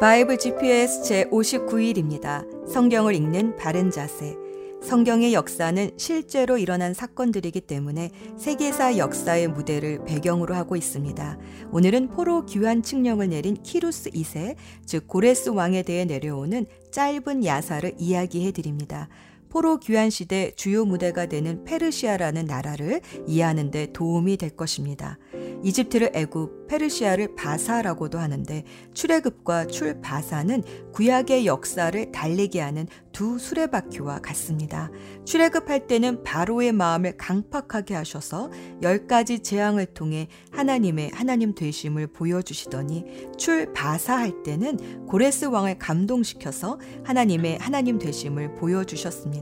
Bible GPS 제 59일입니다. 성경을 읽는 바른 자세. 성경의 역사는 실제로 일어난 사건들이기 때문에 세계사 역사의 무대를 배경으로 하고 있습니다. 오늘은 포로 귀환 칙령을 내린 키루스 2세, 즉 고레스 왕에 대해 내려오는 짧은 야사를 이야기해 드립니다. 포로 귀환 시대 주요 무대가 되는 페르시아라는 나라를 이해하는 데 도움이 될 것입니다. 이집트를 애굽, 페르시아를 바사라고도 하는데 출애굽과 출바사는 구약의 역사를 달리게 하는 두 수레바퀴와 같습니다. 출애굽할 때는 바로의 마음을 강팍하게 하셔서 열 가지 재앙을 통해 하나님의 하나님 되심을 보여주시더니 출바사할 때는 고레스 왕을 감동시켜서 하나님의 하나님 되심을 보여주셨습니다.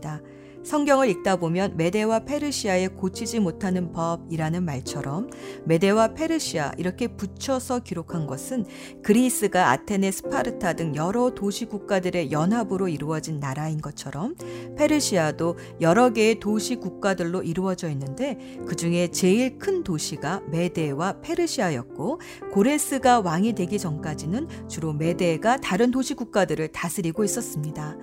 성경을 읽다 보면 메데와 페르시아의 고치지 못하는 법이라는 말처럼 메데와 페르시아 이렇게 붙여서 기록한 것은 그리스가 아테네, 스파르타 등 여러 도시 국가들의 연합으로 이루어진 나라인 것처럼 페르시아도 여러 개의 도시 국가들로 이루어져 있는데 그 중에 제일 큰 도시가 메데와 페르시아였고 고레스가 왕이 되기 전까지는 주로 메데가 다른 도시 국가들을 다스리고 있었습니다.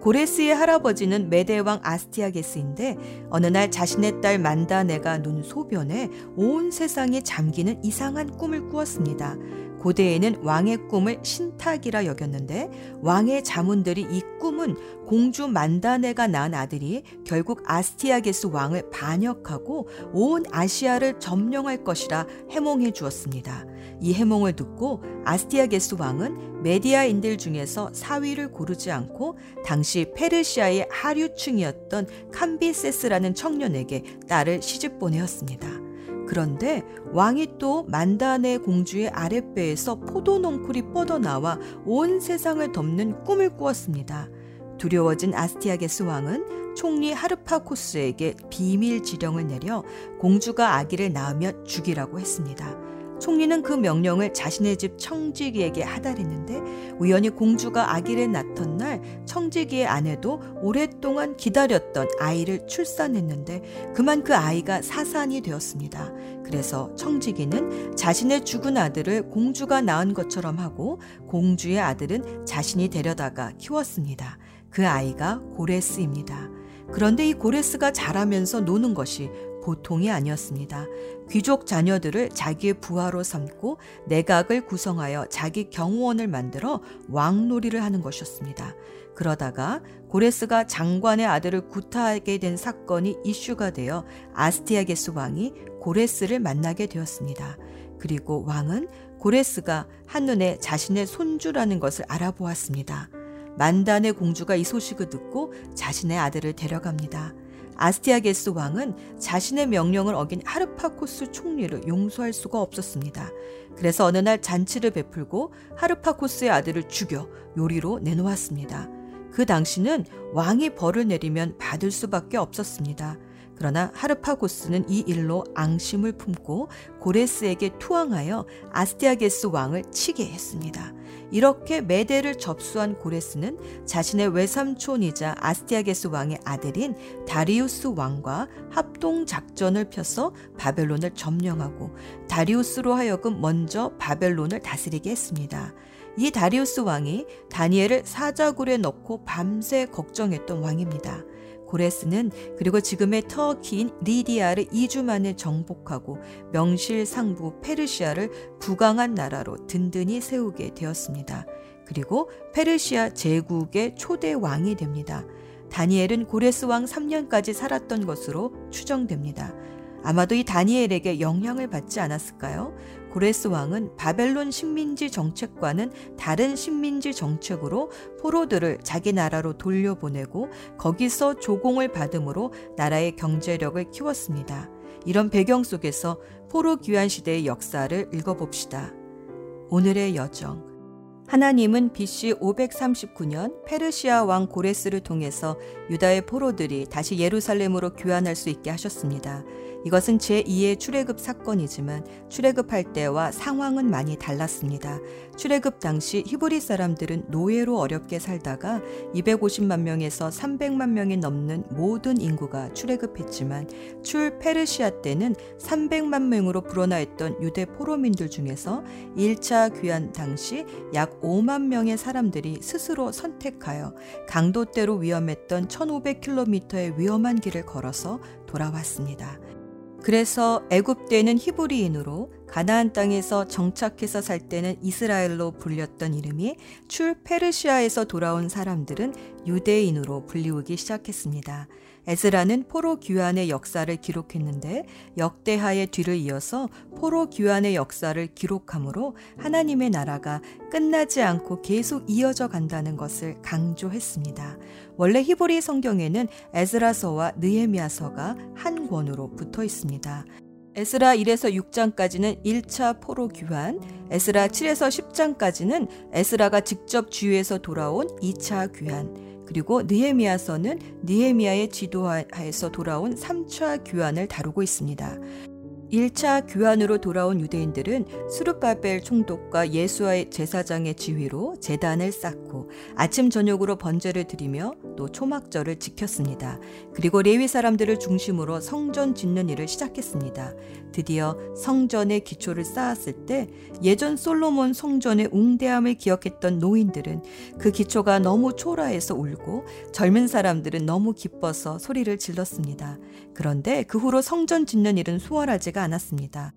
고레스의 할아버지는 메데 왕 아스티아게스인데 어느 날 자신의 딸 만다네가 눈 소변에 온 세상이 잠기는 이상한 꿈을 꾸었습니다. 고대에는 왕의 꿈을 신탁이라 여겼는데 왕의 자문들이 이 꿈은 공주 만다네가 낳은 아들이 결국 아스티아게스 왕을 반역하고 온 아시아를 점령할 것이라 해몽해 주었습니다. 이 해몽을 듣고 아스티아게스 왕은 메디아인들 중에서 사위를 고르지 않고 당시 페르시아의 하류층이었던 캄비세스라는 청년에게 딸을 시집 보내었습니다. 그런데 왕이 또 만다네 공주의 아랫배에서 포도 농쿨이 뻗어나와 온 세상을 덮는 꿈을 꾸었습니다. 두려워진 아스티아게스 왕은 총리 하르파코스에게 비밀 지령을 내려 공주가 아기를 낳으면 죽이라고 했습니다. 총리는 그 명령을 자신의 집 청지기에게 하달했는데 우연히 공주가 아기를 낳던 날 청지기의 아내도 오랫동안 기다렸던 아이를 출산했는데 그만 그 아이가 사산이 되었습니다. 그래서 청지기는 자신의 죽은 아들을 공주가 낳은 것처럼 하고 공주의 아들은 자신이 데려다가 키웠습니다. 그 아이가 고레스입니다. 그런데 이 고레스가 자라면서 노는 것이 보통이 아니었습니다. 귀족 자녀들을 자기의 부하로 삼고 내각을 구성하여 자기 경호원을 만들어 왕놀이를 하는 것이었습니다. 그러다가 고레스가 장관의 아들을 구타하게 된 사건이 이슈가 되어 아스티아게스 왕이 고레스를 만나게 되었습니다. 그리고 왕은 고레스가 한눈에 자신의 손주라는 것을 알아보았습니다. 만단의 공주가 이 소식을 듣고 자신의 아들을 데려갑니다. 아스티아게스 왕은 자신의 명령을 어긴 하르파코스 총리를 용서할 수가 없었습니다. 그래서 어느 날 잔치를 베풀고 하르파코스의 아들을 죽여 요리로 내놓았습니다. 그 당시는 왕이 벌을 내리면 받을 수밖에 없었습니다. 그러나 하르파고스는 이 일로 앙심을 품고 고레스에게 투항하여 아스티아게스 왕을 치게 했습니다. 이렇게 메대를 접수한 고레스는 자신의 외삼촌이자 아스티아게스 왕의 아들인 다리우스 왕과 합동 작전을 펴서 바벨론을 점령하고 다리우스로 하여금 먼저 바벨론을 다스리게 했습니다. 이 다리우스 왕이 다니엘을 사자굴에 넣고 밤새 걱정했던 왕입니다. 고레스는 그리고 지금의 터키인 리디아를 2주 만에 정복하고 명실상부 페르시아를 부강한 나라로 든든히 세우게 되었습니다. 그리고 페르시아 제국의 초대 왕이 됩니다. 다니엘은 고레스 왕 3년까지 살았던 것으로 추정됩니다. 아마도 이 다니엘에게 영향을 받지 않았을까요? 고레스 왕은 바벨론 식민지 정책과는 다른 식민지 정책으로 포로들을 자기 나라로 돌려보내고 거기서 조공을 받음으로 나라의 경제력을 키웠습니다. 이런 배경 속에서 포로 귀환 시대의 역사를 읽어봅시다. 오늘의 여정. 하나님은 BC 539년 페르시아 왕 고레스를 통해서 유다의 포로들이 다시 예루살렘으로 귀환할 수 있게 하셨습니다. 이것은 제2의 출애굽 사건이지만 출애굽할 때와 상황은 많이 달랐습니다. 출애굽 당시 히브리 사람들은 노예로 어렵게 살다가 250만 명에서 300만 명이 넘는 모든 인구가 출애굽했지만 출 페르시아 때는 300만 명으로 불어나 있던 유대 포로민들 중에서 1차 귀환 당시 약 5만 명의 사람들이 스스로 선택하여 강도대로 위험했던 1500km의 위험한 길을 걸어서 돌아왔습니다. 그래서 애굽 때는 히브리인으로 가나안 땅에서 정착해서 살 때는 이스라엘로 불렸던 이름이 출 페르시아에서 돌아온 사람들은 유대인으로 불리우기 시작했습니다. 에스라는 포로 귀환의 역사를 기록했는데 역대하의 뒤를 이어서 포로 귀환의 역사를 기록함으로 하나님의 나라가 끝나지 않고 계속 이어져 간다는 것을 강조했습니다. 원래 히브리 성경에는 에스라서와 느헤미야서가 한 권으로 붙어 있습니다. 에스라 1에서 6장까지는 1차 포로 귀환, 에스라 7에서 10장까지는 에스라가 직접 주위에서 돌아온 2차 귀환, 그리고 느헤미야서는 느헤미야의 지도하에서 돌아온 3차 귀환을 다루고 있습니다. 1차 교환으로 돌아온 유대인들은 수르바벨 총독과 예수와의 제사장의 지휘로 재단을 쌓고 아침 저녁으로 번제를 드리며 또 초막절을 지켰습니다. 그리고 레위 사람들을 중심으로 성전 짓는 일을 시작했습니다. 드디어 성전의 기초를 쌓았을 때 예전 솔로몬 성전의 웅대함을 기억했던 노인들은 그 기초가 너무 초라해서 울고 젊은 사람들은 너무 기뻐서 소리를 질렀습니다. 그런데 그 후로 성전 짓는 일은 수월하지가 않았습니다.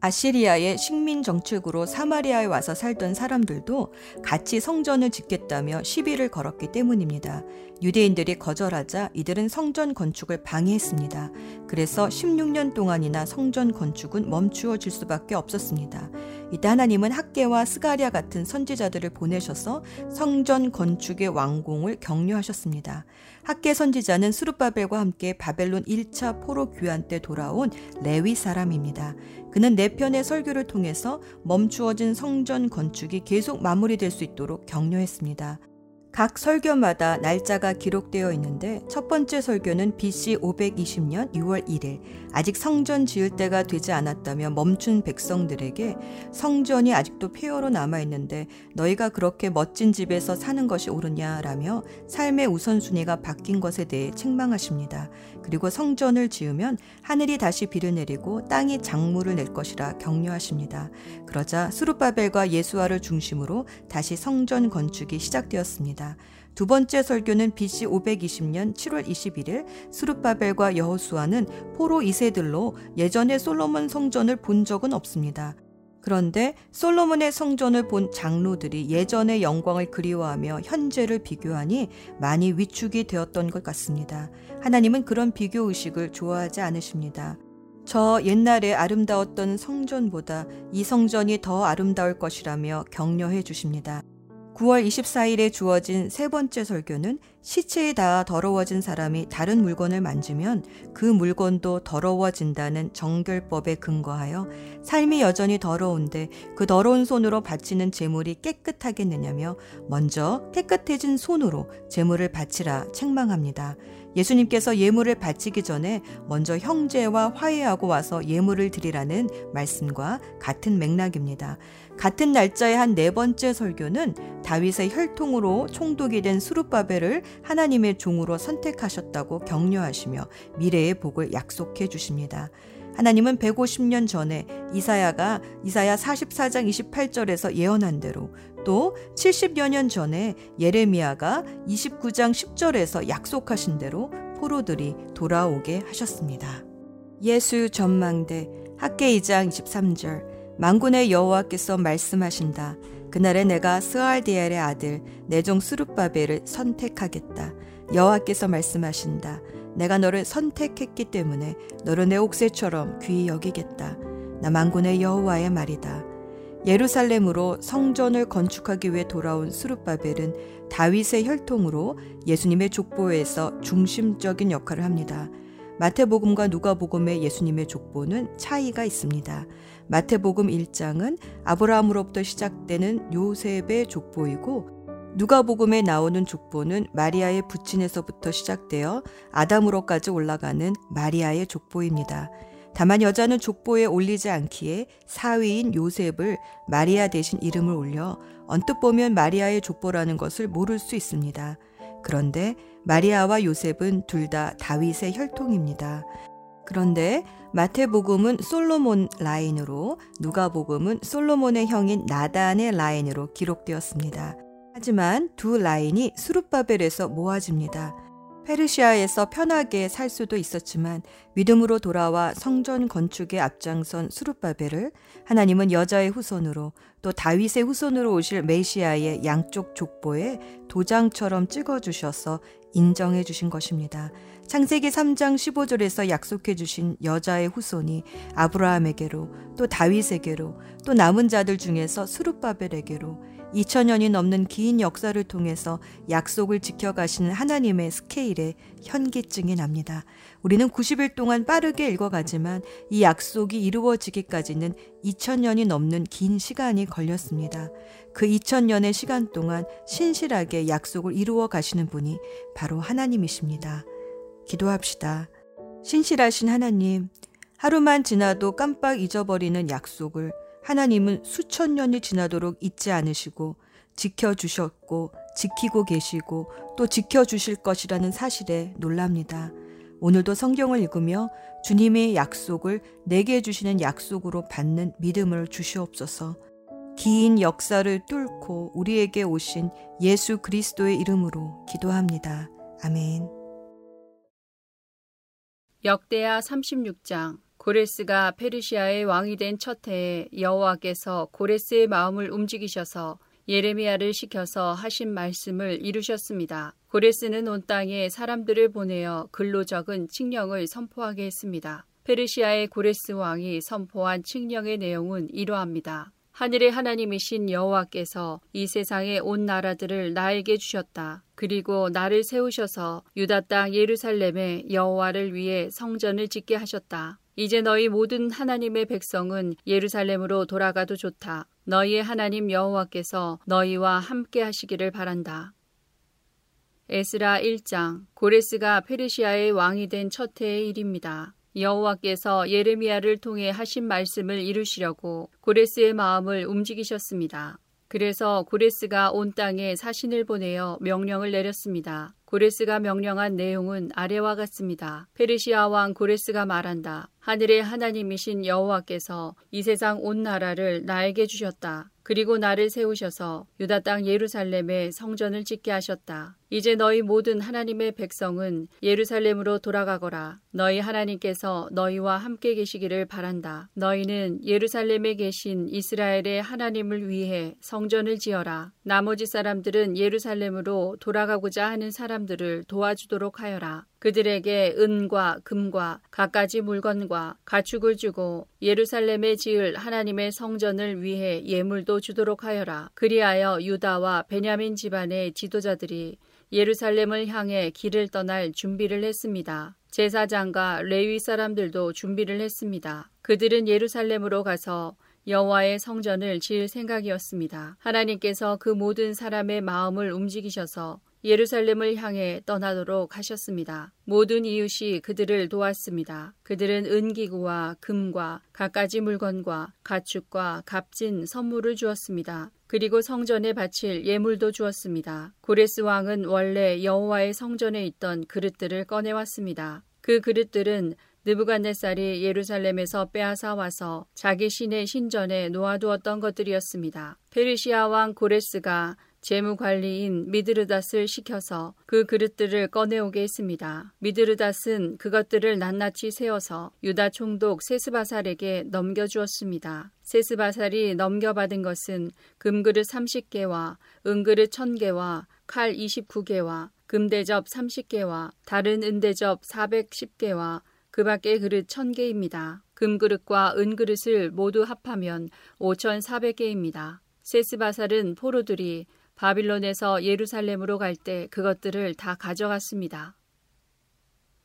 아시리아의 식민 정책으로 사마리아에 와서 살던 사람들도 같이 성전을 짓겠다며 시비를 걸었기 때문입니다. 유대인들이 거절하자 이들은 성전 건축을 방해했습니다. 그래서 16년 동안이나 성전 건축은 멈추어질 수밖에 없었습니다. 이때 하나님은 학계와 스가리아 같은 선지자들을 보내셔서 성전 건축의 완공을 격려하셨습니다. 학계 선지자는 수르바벨과 함께 바벨론 1차 포로 귀환 때 돌아온 레위 사람입니다. 그는 네 편의 설교를 통해서 멈추어진 성전 건축이 계속 마무리될 수 있도록 격려했습니다. 각 설교마다 날짜가 기록되어 있는데 첫 번째 설교는 BC 520년 6월 1일 아직 성전 지을 때가 되지 않았다며 멈춘 백성들에게 성전이 아직도 폐허로 남아 있는데 너희가 그렇게 멋진 집에서 사는 것이 옳으냐라며 삶의 우선순위가 바뀐 것에 대해 책망하십니다. 그리고 성전을 지으면 하늘이 다시 비를 내리고 땅이 작물을 낼 것이라 격려하십니다. 그러자 수르바벨과 예수아를 중심으로 다시 성전 건축이 시작되었습니다. 두 번째 설교는 BC 520년 7월 21일 수르바벨과 여호수아는 포로 2세들로 예전에 솔로몬 성전을 본 적은 없습니다. 그런데 솔로몬의 성전을 본 장로들이 예전의 영광을 그리워하며 현재를 비교하니 많이 위축이 되었던 것 같습니다. 하나님은 그런 비교 의식을 좋아하지 않으십니다. 저 옛날에 아름다웠던 성전보다 이 성전이 더 아름다울 것이라며 격려해 주십니다. 9월 24일에 주어진 세 번째 설교는 시체에 닿아 더러워진 사람이 다른 물건을 만지면 그 물건도 더러워진다는 정결법에 근거하여 삶이 여전히 더러운데 그 더러운 손으로 바치는 재물이 깨끗하겠느냐며 먼저 깨끗해진 손으로 재물을 바치라 책망합니다. 예수님께서 예물을 바치기 전에 먼저 형제와 화해하고 와서 예물을 드리라는 말씀과 같은 맥락입니다. 같은 날짜의 한 네 번째 설교는 다윗의 혈통으로 총독이 된 수르바벨을 하나님의 종으로 선택하셨다고 격려하시며 미래의 복을 약속해 주십니다. 하나님은 150년 전에 이사야가 이사야 44장 28절에서 예언한 대로 또 70여 년 전에 예레미야가 29장 10절에서 약속하신 대로 포로들이 돌아오게 하셨습니다. 예수 전망대 학계 2장 23절 망군의 여호와께서 말씀하신다. 그날에 내가 스알디엘의 아들 내종 스룹바벨을 선택하겠다. 여호와께서 말씀하신다. 내가 너를 선택했기 때문에 너를 내 옥새처럼 귀히 여기겠다. 나 망군의 여호와의 말이다. 예루살렘으로 성전을 건축하기 위해 돌아온 수룹바벨은 다윗의 혈통으로 예수님의 족보에서 중심적인 역할을 합니다. 마태복음과 누가복음의 예수님의 족보는 차이가 있습니다. 마태복음 1장은 아브라함으로부터 시작되는 요셉의 족보이고 누가복음에 나오는 족보는 마리아의 부친에서부터 시작되어 아담으로까지 올라가는 마리아의 족보입니다. 다만 여자는 족보에 올리지 않기에 사위인 요셉을 마리아 대신 이름을 올려 언뜻 보면 마리아의 족보라는 것을 모를 수 있습니다. 그런데 마리아와 요셉은 둘 다 다윗의 혈통입니다. 그런데 마태복음은 솔로몬 라인으로 누가복음은 솔로몬의 형인 나단의 라인으로 기록되었습니다. 하지만 두 라인이 수룹바벨에서 모아집니다. 페르시아에서 편하게 살 수도 있었지만 믿음으로 돌아와 성전 건축에 앞장선 수룹바벨을 하나님은 여자의 후손으로 또 다윗의 후손으로 오실 메시아의 양쪽 족보에 도장처럼 찍어 주셔서 인정해 주신 것입니다. 창세기 3장 15절에서 약속해 주신 여자의 후손이 아브라함에게로 또 다윗에게로 또 남은 자들 중에서 수룹바벨에게로 2000년이 넘는 긴 역사를 통해서 약속을 지켜가시는 하나님의 스케일에 현기증이 납니다. 우리는 90일 동안 빠르게 읽어가지만 이 약속이 이루어지기까지는 2000년이 넘는 긴 시간이 걸렸습니다. 그 2000년의 시간 동안 신실하게 약속을 이루어 가시는 분이 바로 하나님이십니다. 기도합시다. 신실하신 하나님, 하루만 지나도 깜빡 잊어버리는 약속을 하나님은 수천 년이 지나도록 잊지 않으시고 지켜주셨고 지키고 계시고 또 지켜주실 것이라는 사실에 놀랍니다. 오늘도 성경을 읽으며 주님의 약속을 내게 주시는 약속으로 받는 믿음을 주시옵소서. 긴 역사를 뚫고 우리에게 오신 예수 그리스도의 이름으로 기도합니다. 아멘. 역대하 36장 고레스가 페르시아의 왕이 된 첫 해에 여호와께서 고레스의 마음을 움직이셔서 예레미야를 시켜서 하신 말씀을 이루셨습니다. 고레스는 온 땅에 사람들을 보내어 글로 적은 칙령을 선포하게 했습니다. 페르시아의 고레스 왕이 선포한 칙령의 내용은 이러합니다. 하늘의 하나님이신 여호와께서 이 세상의 온 나라들을 나에게 주셨다. 그리고 나를 세우셔서 유다 땅 예루살렘에 여호와를 위해 성전을 짓게 하셨다. 이제 너희 모든 하나님의 백성은 예루살렘으로 돌아가도 좋다. 너희의 하나님 여호와께서 너희와 함께 하시기를 바란다. 에스라 1장 고레스가 페르시아의 왕이 된 첫 해의 일입니다. 여호와께서 예레미야를 통해 하신 말씀을 이루시려고 고레스의 마음을 움직이셨습니다. 그래서 고레스가 온 땅에 사신을 보내어 명령을 내렸습니다. 고레스가 명령한 내용은 아래와 같습니다. 페르시아 왕 고레스가 말한다. 하늘의 하나님이신 여호와께서 이 세상 온 나라를 나에게 주셨다. 그리고 나를 세우셔서 유다 땅 예루살렘에 성전을 짓게 하셨다. 이제 너희 모든 하나님의 백성은 예루살렘으로 돌아가거라. 너희 하나님께서 너희와 함께 계시기를 바란다. 너희는 예루살렘에 계신 이스라엘의 하나님을 위해 성전을 지어라. 나머지 사람들은 예루살렘으로 돌아가고자 하는 사람들을 도와주도록 하여라. 그들에게 은과 금과 갖가지 물건과 가축을 주고 예루살렘에 지을 하나님의 성전을 위해 예물도 주도록 하여라. 그리하여 유다와 베냐민 집안의 지도자들이 예루살렘을 향해 길을 떠날 준비를 했습니다. 제사장과 레위 사람들도 준비를 했습니다. 그들은 예루살렘으로 가서 여호와의 성전을 지을 생각이었습니다. 하나님께서 그 모든 사람의 마음을 움직이셔서 예루살렘을 향해 떠나도록 하셨습니다. 모든 이웃이 그들을 도왔습니다. 그들은 은기구와 금과 갖가지 물건과 가축과 값진 선물을 주었습니다. 그리고 성전에 바칠 예물도 주었습니다. 고레스 왕은 원래 여호와의 성전에 있던 그릇들을 꺼내왔습니다. 그 그릇들은 느부갓네살이 예루살렘에서 빼앗아 와서 자기 신의 신전에 놓아두었던 것들이었습니다. 페르시아 왕 고레스가 재무관리인 미드르닷을 시켜서 그 그릇들을 꺼내오게 했습니다. 미드르닷은 그것들을 낱낱이 세워서 유다 총독 세스바살에게 넘겨주었습니다. 세스바살이 넘겨받은 것은 금그릇 30개와 은그릇 1000개와 칼 29개와 금대접 30개와 다른 은대접 410개와 그 밖의 그릇 1000개입니다. 금그릇과 은그릇을 모두 합하면 5,400개입니다. 세스바살은 포로들이 바빌론에서 예루살렘으로 갈 때 그것들을 다 가져갔습니다.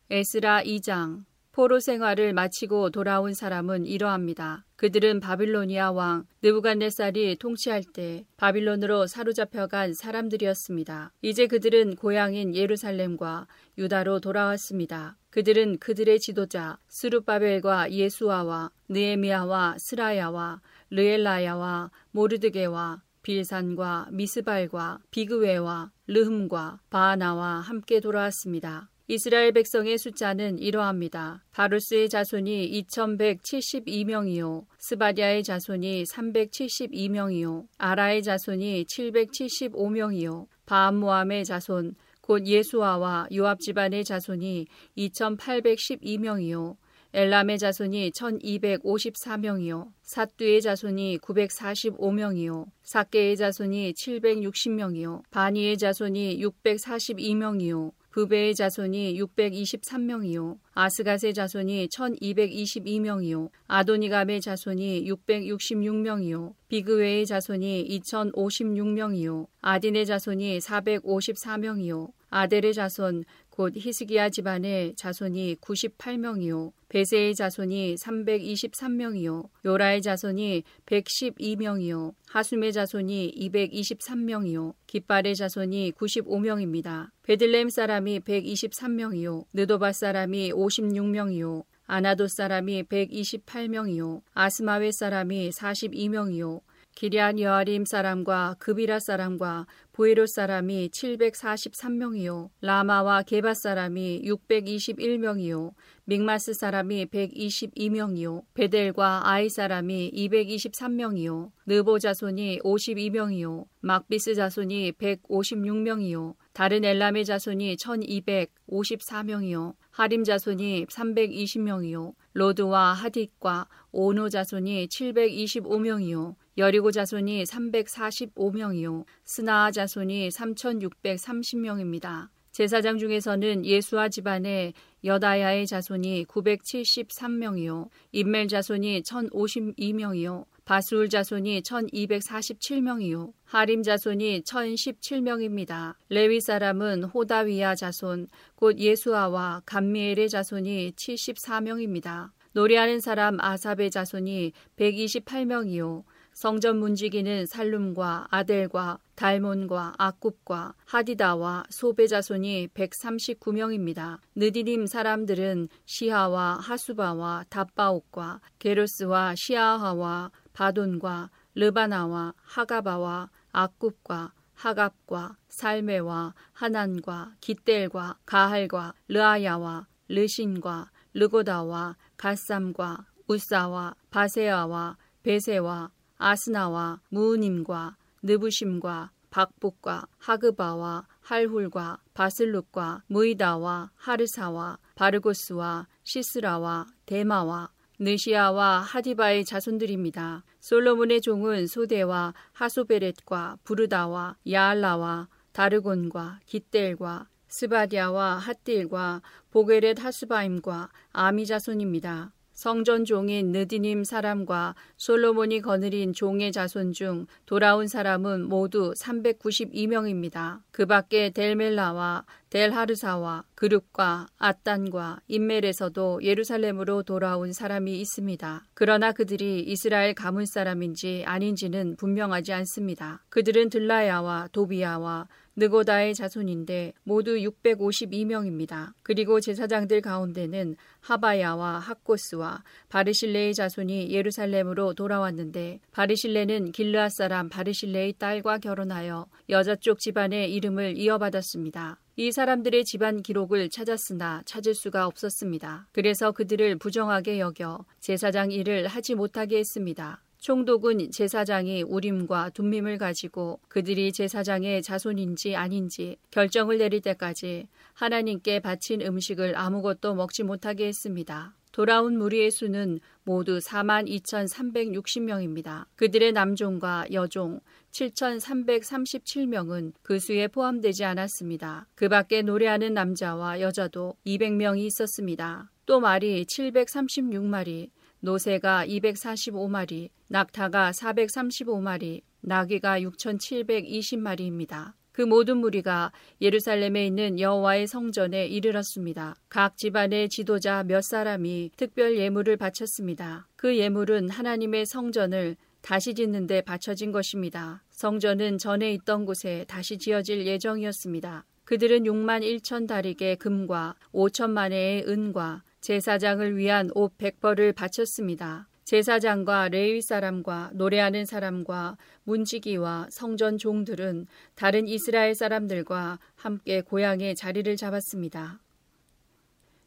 에스라 2장 포로 생활을 마치고 돌아온 사람은 이러합니다. 그들은 바빌로니아 왕 느부갓네살이 통치할 때 바빌론으로 사로잡혀간 사람들이었습니다. 이제 그들은 고향인 예루살렘과 유다로 돌아왔습니다. 그들은 그들의 지도자 스룹바벨과 예수아와 느헤미야와 스라야와 르엘라야와 모르드개와 빌산과 미스발과 비그왜와 르훔과 바아나와 함께 돌아왔습니다. 이스라엘 백성의 숫자는 이러합니다. 바로스의 자손이 2172명이요. 스바댜의 자손이 372명이요. 아라의 자손이 775명이요. 바핫모압의 자손 곧 예수아와 요압 집안의 자손이 2812명이요. 엘람의 자손이 1254명이요. 사뚜의 자손이 945명이요. 사케의 자손이 760명이요. 바니의 자손이 642명이요. 부베의 자손이 623명이요. 아스갓의 자손이 1222명이요. 아도니감의 자손이 666명이요. 비그웨의 자손이 2056명이요. 아딘의 자손이 454명이요. 아델의 자손 곧 히스기야 집안의 자손이 98명이요. 베세의 자손이 323명이요. 요라의 자손이 112명이요. 하숨의 자손이 223명이요. 깃발의 자손이 95명입니다. 베들렘 사람이 123명이요. 느도바 사람이 56명이요. 아나도 사람이 128명이요. 아스마웨 사람이 42명이요. 기리안 여아림 사람과 그비라 사람과 보이로 사람이 743명이요. 라마와 게바 사람이 621명이요. 믹마스 사람이 122명이요. 베델과 아이 사람이 223명이요. 느보 자손이 52명이요. 막비스 자손이 156명이요. 다른 엘람의 자손이 1254명이요. 하림 자손이 320명이요. 로드와 하딕과 오노 자손이 725명이요. 여리고 자손이 345명이요. 스나아 자손이 3630명입니다. 제사장 중에서는 예수아 집안의 여다야의 자손이 973명이요. 인멜 자손이 1052명이요. 바수울 자손이 1247명이요. 하림 자손이 1017명입니다. 레위 사람은 호다위야 자손, 곧 예수아와 감미엘의 자손이 74명입니다. 노래하는 사람 아삽의 자손이 128명이요. 성전 문지기는 살룸과 아델과 달몬과 아굽과 하디다와 소베 자손이 139명입니다. 느디님 사람들은 시하와 하수바와 답바옥과 게르스와 시아하와 바돈과 르바나와 하가바와 아굽과 하갑과 살메와 하난과 기델과 가할과 르아야와 르신과 르고다와 갓삼과 우사와 바세아와 베세와 아스나와 무우님과 느부심과 박복과 하그바와 할훌과 바슬룩과 무이다와 하르사와 바르고스와 시스라와 데마와 느시야와 하디바의 자손들입니다. 솔로몬의 종은 소대와 하소베렛과 브루다와 야알라와 다르곤과 깃델과 스바댜와 핫딜과 보게렛 하스바임과 아미 자손입니다. 성전 종인 느디님 사람과 솔로몬이 거느린 종의 자손 중 돌아온 사람은 모두 392명입니다. 그 밖에 델멜라와 델하르사와 그룹과 앗단과 임멜에서도 예루살렘으로 돌아온 사람이 있습니다. 그러나 그들이 이스라엘 가문 사람인지 아닌지는 분명하지 않습니다. 그들은 들라야와 도비야와 느고다의 자손인데 모두 652명입니다. 그리고 제사장들 가운데는 하바야와 학고스와 바르실레의 자손이 예루살렘으로 돌아왔는데 바르실레는 길르앗 사람 바르실레의 딸과 결혼하여 여자 쪽 집안의 이름을 이어받았습니다. 이 사람들의 집안 기록을 찾았으나 찾을 수가 없었습니다. 그래서 그들을 부정하게 여겨 제사장 일을 하지 못하게 했습니다. 총독은 제사장이 우림과 둠밈을 가지고 그들이 제사장의 자손인지 아닌지 결정을 내릴 때까지 하나님께 바친 음식을 아무것도 먹지 못하게 했습니다. 돌아온 무리의 수는 모두 4만 2,360명입니다. 그들의 남종과 여종 7,337명은 그 수에 포함되지 않았습니다. 그 밖에 노래하는 남자와 여자도 200명이 있었습니다. 또 말이 736마리, 노새가 245마리, 낙타가 435마리, 나귀가 6,720마리입니다. 그 모든 무리가 예루살렘에 있는 여호와의 성전에 이르렀습니다. 각 집안의 지도자 몇 사람이 특별 예물을 바쳤습니다. 그 예물은 하나님의 성전을 다시 짓는 데 바쳐진 것입니다. 성전은 전에 있던 곳에 다시 지어질 예정이었습니다. 그들은 6만 1천 다릭의 금과 5천만의 은과 제사장을 위한 옷 100벌을 바쳤습니다. 제사장과 레위 사람과 노래하는 사람과 문지기와 성전 종들은 다른 이스라엘 사람들과 함께 고향에 자리를 잡았습니다.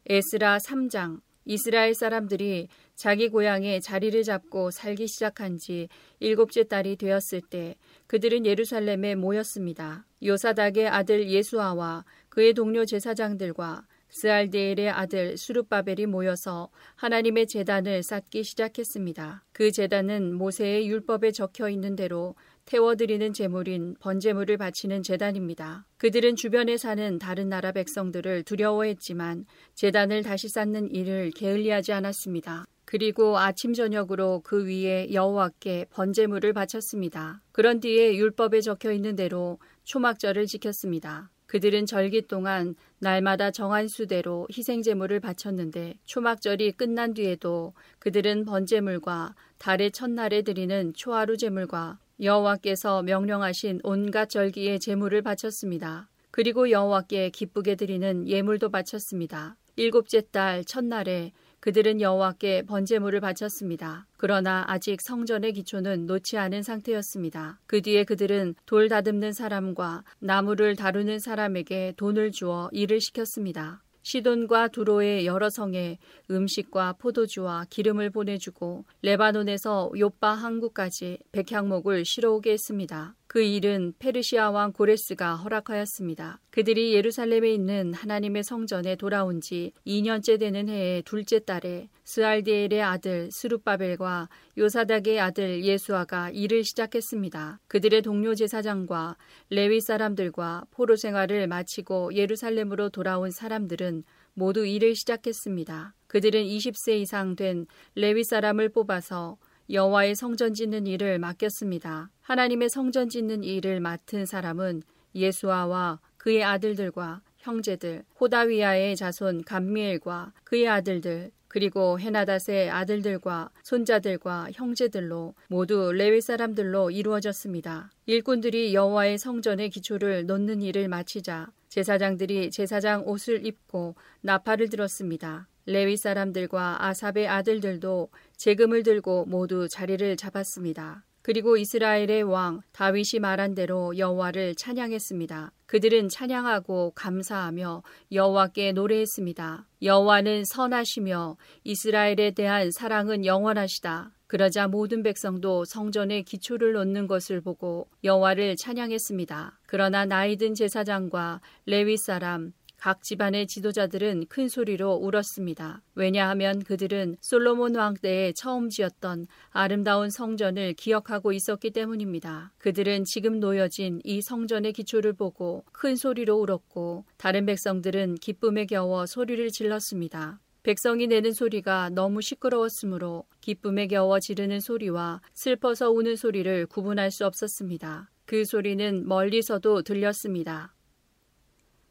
에스라 3장 이스라엘 사람들이 자기 고향에 자리를 잡고 살기 시작한 지 일곱째 달이 되었을 때 그들은 예루살렘에 모였습니다. 요사닥의 아들 예수아와 그의 동료 제사장들과 스알데엘의 아들 수르바벨이 모여서 하나님의 재단을 쌓기 시작했습니다. 그 재단은 모세의 율법에 적혀 있는 대로 태워드리는 제물인 번제물을 바치는 재단입니다. 그들은 주변에 사는 다른 나라 백성들을 두려워했지만 재단을 다시 쌓는 일을 게을리하지 않았습니다. 그리고 아침 저녁으로 그 위에 여호와께 번제물을 바쳤습니다. 그런 뒤에 율법에 적혀 있는 대로 초막절을 지켰습니다. 그들은 절기 동안 날마다 정한 수대로 희생제물을 바쳤는데 초막절이 끝난 뒤에도 그들은 번제물과 달의 첫날에 드리는 초하루 제물과 여호와께서 명령하신 온갖 절기의 제물을 바쳤습니다. 그리고 여호와께 기쁘게 드리는 예물도 바쳤습니다. 일곱째 달 첫날에 그들은 여호와께 번제물을 바쳤습니다. 그러나 아직 성전의 기초는 놓지 않은 상태였습니다. 그 뒤에 그들은 돌 다듬는 사람과 나무를 다루는 사람에게 돈을 주어 일을 시켰습니다. 시돈과 두로의 여러 성에 음식과 포도주와 기름을 보내주고 레바논에서 요빠 항구까지 백향목을 실어오게 했습니다. 그 일은 페르시아 왕 고레스가 허락하였습니다. 그들이 예루살렘에 있는 하나님의 성전에 돌아온 지 2년째 되는 해의 둘째 달에 스알디엘의 아들 스룹바벨과 요사닥의 아들 예수아가 일을 시작했습니다. 그들의 동료 제사장과 레위 사람들과 포로 생활을 마치고 예루살렘으로 돌아온 사람들은 모두 일을 시작했습니다. 그들은 20세 이상 된 레위 사람을 뽑아서 여호와의 성전 짓는 일을 맡겼습니다. 하나님의 성전 짓는 일을 맡은 사람은 예수아와 그의 아들들과 형제들, 호다위아의 자손 감미엘과 그의 아들들, 그리고 헤나닷의 아들들과 손자들과 형제들로 모두 레위 사람들로 이루어졌습니다. 일꾼들이 여호와의 성전의 기초를 놓는 일을 마치자 제사장들이 제사장 옷을 입고 나팔을 들었습니다. 레위 사람들과 아삽의 아들들도 재금을 들고 모두 자리를 잡았습니다. 그리고 이스라엘의 왕 다윗이 말한 대로 여호와를 찬양했습니다. 그들은 찬양하고 감사하며 여호와께 노래했습니다. 여호와는 선하시며 이스라엘에 대한 사랑은 영원하시다. 그러자 모든 백성도 성전의 기초를 놓는 것을 보고 여호와를 찬양했습니다. 그러나 나이든 제사장과 레위 사람 각 집안의 지도자들은 큰 소리로 울었습니다. 왜냐하면 그들은 솔로몬 왕 때에 처음 지었던 아름다운 성전을 기억하고 있었기 때문입니다. 그들은 지금 놓여진 이 성전의 기초를 보고 큰 소리로 울었고 다른 백성들은 기쁨에 겨워 소리를 질렀습니다. 백성이 내는 소리가 너무 시끄러웠으므로 기쁨에 겨워 지르는 소리와 슬퍼서 우는 소리를 구분할 수 없었습니다. 그 소리는 멀리서도 들렸습니다.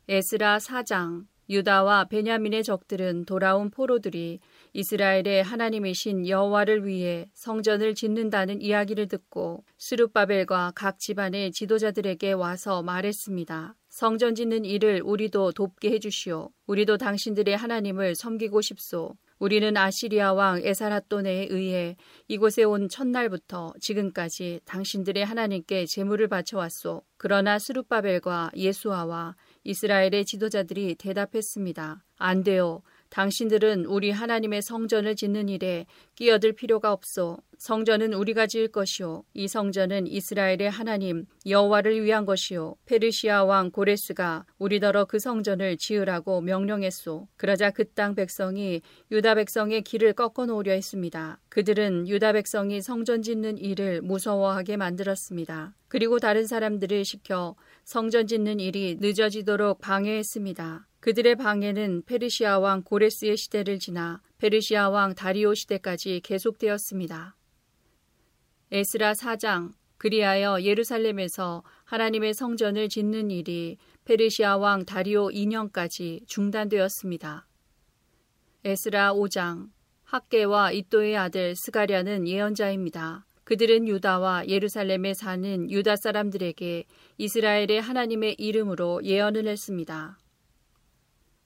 에스라 4장 유다와 베냐민의 적들은 돌아온 포로들이 이스라엘의 하나님이신 여호와를 위해 성전을 짓는다는 이야기를 듣고 스룹바벨과 각 집안의 지도자들에게 와서 말했습니다. 성전 짓는 일을 우리도 돕게 해주시오. 우리도 당신들의 하나님을 섬기고 싶소. 우리는 아시리아 왕 에사라돈에 의해 이곳에 온 첫날부터 지금까지 당신들의 하나님께 제물을 바쳐왔소. 그러나 스룹바벨과 예수아와 이스라엘의 지도자들이 대답했습니다. 안 돼요. 당신들은 우리 하나님의 성전을 짓는 일에 끼어들 필요가 없소. 성전은 우리가 지을 것이요. 이 성전은 이스라엘의 하나님 여호와를 위한 것이요. 페르시아 왕 고레스가 우리더러 그 성전을 지으라고 명령했소. 그러자 그 땅 백성이 유다 백성의 길을 꺾어 놓으려 했습니다. 그들은 유다 백성이 성전 짓는 일을 무서워하게 만들었습니다. 그리고 다른 사람들을 시켜 성전 짓는 일이 늦어지도록 방해했습니다. 그들의 방해는 페르시아 왕 고레스의 시대를 지나 페르시아 왕 다리오 시대까지 계속되었습니다. 에스라 4장 그리하여 예루살렘에서 하나님의 성전을 짓는 일이 페르시아 왕 다리오 2년까지 중단되었습니다. 에스라 5장 학계와 이또의 아들 스가랴는 예언자입니다. 그들은 유다와 예루살렘에 사는 유다 사람들에게 이스라엘의 하나님의 이름으로 예언을 했습니다.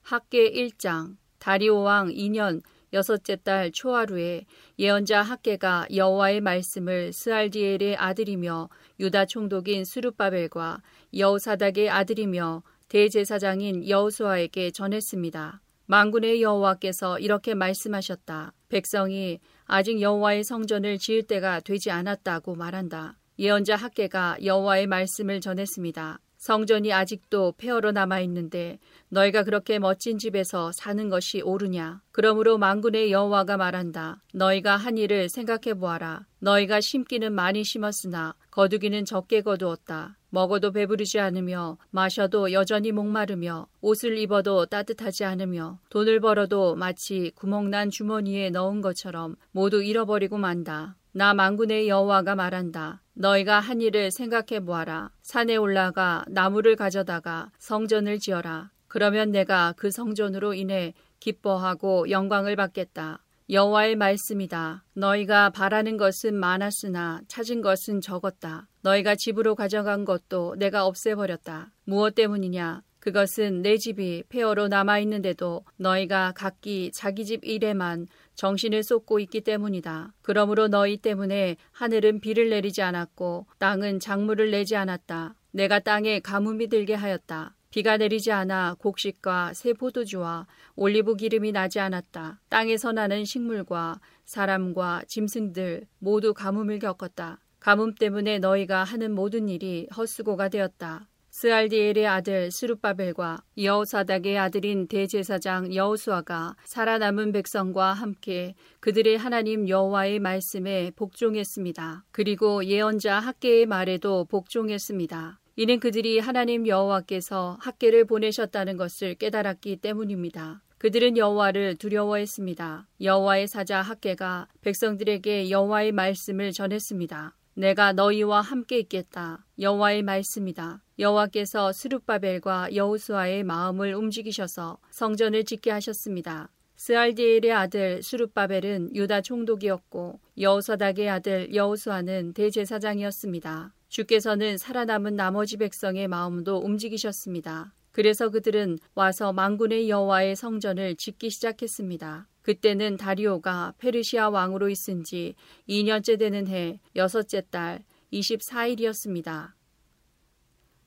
학계 1장 다리오 왕 2년 여섯째 달 초하루에 예언자 학계가 여호와의 말씀을 스알디엘의 아들이며 유다 총독인 수르바벨과 여우사닥의 아들이며 대제사장인 여우수아에게 전했습니다. 망군의 여호와께서 이렇게 말씀하셨다. 백성이 아직 여호와의 성전을 지을 때가 되지 않았다고 말한다. 예언자 학계가 여호와의 말씀을 전했습니다. 성전이 아직도 폐허로 남아 있는데 너희가 그렇게 멋진 집에서 사는 것이 옳으냐? 그러므로 만군의 여호와가 말한다. 너희가 한 일을 생각해 보아라. 너희가 심기는 많이 심었으나 거두기는 적게 거두었다. 먹어도 배부르지 않으며 마셔도 여전히 목마르며 옷을 입어도 따뜻하지 않으며 돈을 벌어도 마치 구멍난 주머니에 넣은 것처럼 모두 잃어버리고 만다. 나 만군의 여호와가 말한다. 너희가 한 일을 생각해 보아라. 산에 올라가 나무를 가져다가 성전을 지어라. 그러면 내가 그 성전으로 인해 기뻐하고 영광을 받겠다. 여호와의 말씀이다. 너희가 바라는 것은 많았으나 찾은 것은 적었다. 너희가 집으로 가져간 것도 내가 없애버렸다. 무엇 때문이냐? 그것은 내 집이 폐허로 남아 있는데도 너희가 각기 자기 집 일에만 정신을 쏟고 있기 때문이다. 그러므로 너희 때문에 하늘은 비를 내리지 않았고 땅은 작물을 내지 않았다. 내가 땅에 가뭄이 들게 하였다. 비가 내리지 않아 곡식과 새 포도주와 올리브 기름이 나지 않았다. 땅에서 나는 식물과 사람과 짐승들 모두 가뭄을 겪었다. 가뭄 때문에 너희가 하는 모든 일이 헛수고가 되었다. 스알디엘의 아들 스룹바벨과 여호사닥의 아들인 대제사장 여호수아가 살아남은 백성과 함께 그들의 하나님 여호와의 말씀에 복종했습니다. 그리고 예언자 학계의 말에도 복종했습니다. 이는 그들이 하나님 여호와께서 학계를 보내셨다는 것을 깨달았기 때문입니다. 그들은 여호와를 두려워했습니다. 여호와의 사자 학계가 백성들에게 여호와의 말씀을 전했습니다. 내가 너희와 함께 있겠다. 여호와의 말씀이다. 여호와께서 스룹바벨과 여호수아의 마음을 움직이셔서 성전을 짓게 하셨습니다. 스알디엘의 아들 수룹바벨은 유다 총독이었고 여호사닥의 아들 여호수아는 대제사장이었습니다. 주께서는 살아남은 나머지 백성의 마음도 움직이셨습니다. 그래서 그들은 와서 망군의 여호와의 성전을 짓기 시작했습니다. 그때는 다리오가 페르시아 왕으로 있은 지 2년째 되는 해 여섯째 달 24일이었습니다.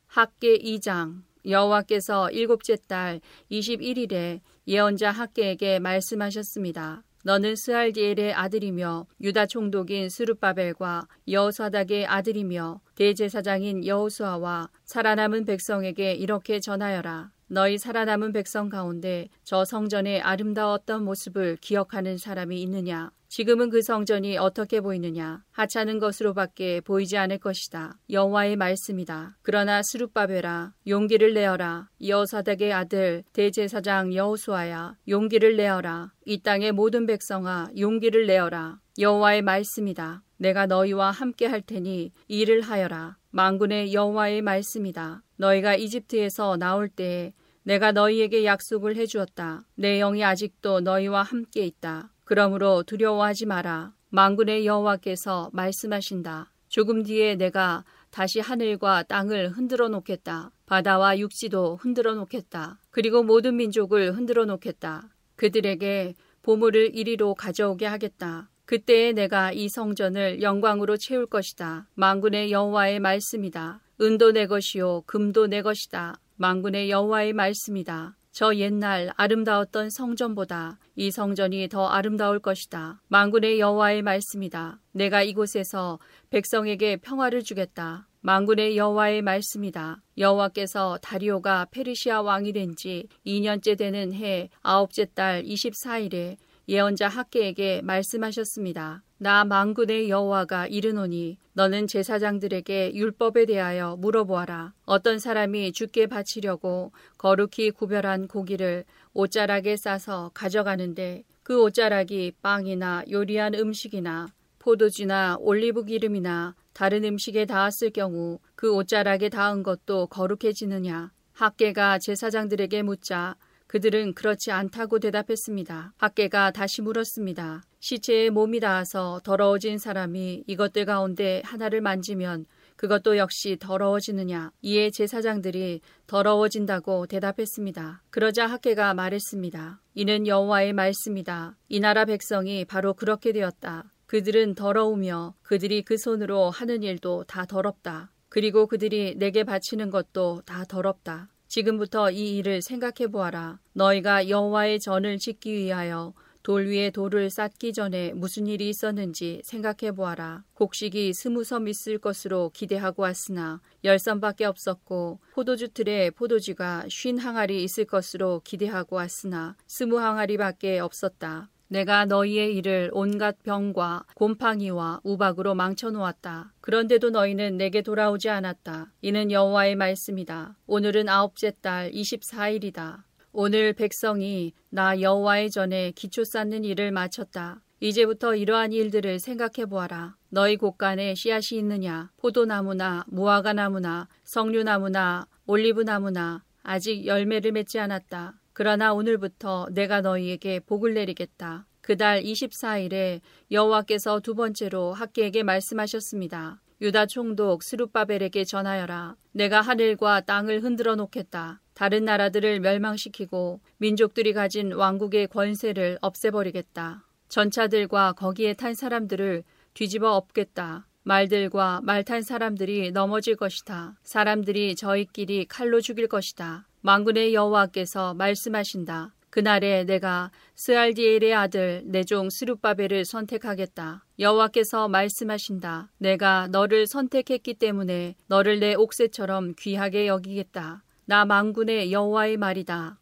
학계 2장 여호와께서 일곱째 달 21일에 예언자 학계에게 말씀하셨습니다. 너는 스알디엘의 아들이며 유다 총독인 스룹바벨과 여호사닥의 아들이며 대제사장인 여호수아와 살아남은 백성에게 이렇게 전하여라. 너희 살아남은 백성 가운데 저 성전의 아름다웠던 모습을 기억하는 사람이 있느냐? 지금은 그 성전이 어떻게 보이느냐? 하찮은 것으로밖에 보이지 않을 것이다. 여호와의 말씀이다. 그러나 스룹바벨아 용기를 내어라. 여사닥의 아들 대제사장 여호수아야 용기를 내어라. 이 땅의 모든 백성아 용기를 내어라. 여호와의 말씀이다. 내가 너희와 함께 할 테니 일을 하여라. 망군의 여호와의 말씀이다. 너희가 이집트에서 나올 때에 내가 너희에게 약속을 해주었다. 내 영이 아직도 너희와 함께 있다. 그러므로 두려워하지 마라. 망군의 여호와께서 말씀하신다. 조금 뒤에 내가 다시 하늘과 땅을 흔들어 놓겠다. 바다와 육지도 흔들어 놓겠다. 그리고 모든 민족을 흔들어 놓겠다. 그들에게 보물을 이리로 가져오게 하겠다. 그때에 내가 이 성전을 영광으로 채울 것이다. 망군의 여호와의 말씀이다. 은도 내 것이요 금도 내 것이다. 망군의 여호와의 말씀이다. 저 옛날 아름다웠던 성전보다 이 성전이 더 아름다울 것이다. 망군의 여호와의 말씀이다. 내가 이곳에서 백성에게 평화를 주겠다. 망군의 여호와의 말씀이다. 여호와께서 다리오가 페르시아 왕이 된 지 2년째 되는 해 아홉째 달 24일에 예언자 학계에게 말씀하셨습니다. 나 망군의 여호와가 이르노니 너는 제사장들에게 율법에 대하여 물어보아라. 어떤 사람이 죽게 바치려고 거룩히 구별한 고기를 옷자락에 싸서 가져가는데 그 옷자락이 빵이나 요리한 음식이나 포도주나 올리브 기름이나 다른 음식에 닿았을 경우 그 옷자락에 닿은 것도 거룩해지느냐? 학계가 제사장들에게 묻자 그들은 그렇지 않다고 대답했습니다. 학계가 다시 물었습니다. 시체에 몸이 닿아서 더러워진 사람이 이것들 가운데 하나를 만지면 그것도 역시 더러워지느냐? 이에 제사장들이 더러워진다고 대답했습니다. 그러자 학계가 말했습니다. 이는 여호와의 말씀이다. 이 나라 백성이 바로 그렇게 되었다. 그들은 더러우며 그들이 그 손으로 하는 일도 다 더럽다. 그리고 그들이 내게 바치는 것도 다 더럽다. 지금부터 이 일을 생각해 보아라. 너희가 여호와의 전을 짓기 위하여 돌 위에 돌을 쌓기 전에 무슨 일이 있었는지 생각해 보아라. 곡식이 스무 섬 있을 것으로 기대하고 왔으나 열 섬밖에 없었고 포도주 틀에 포도주가 쉰 항아리 있을 것으로 기대하고 왔으나 스무 항아리밖에 없었다. 내가 너희의 일을 온갖 병과 곰팡이와 우박으로 망쳐놓았다. 그런데도 너희는 내게 돌아오지 않았다. 이는 여호와의 말씀이다. 오늘은 아홉째 달 24일이다. 오늘 백성이 나 여호와의 전에 기초 쌓는 일을 마쳤다. 이제부터 이러한 일들을 생각해 보아라. 너희 곳간에 씨앗이 있느냐? 포도나무나 무화과나무나 석류나무나 올리브나무나 아직 열매를 맺지 않았다. 그러나 오늘부터 내가 너희에게 복을 내리겠다. 그달 24일에 여호와께서 두 번째로 학계에게 말씀하셨습니다. 유다 총독 스룹바벨에게 전하여라. 내가 하늘과 땅을 흔들어 놓겠다. 다른 나라들을 멸망시키고 민족들이 가진 왕국의 권세를 없애버리겠다. 전차들과 거기에 탄 사람들을 뒤집어 엎겠다. 말들과 말 탄 사람들이 넘어질 것이다. 사람들이 저희끼리 칼로 죽일 것이다. 망군의 여호와께서 말씀하신다. 그날에 내가 스알디엘의 아들 내종 스룹바벨을 선택하겠다. 여호와께서 말씀하신다. 내가 너를 선택했기 때문에 너를 내 옥새처럼 귀하게 여기겠다. 나 망군의 여호와의 말이다.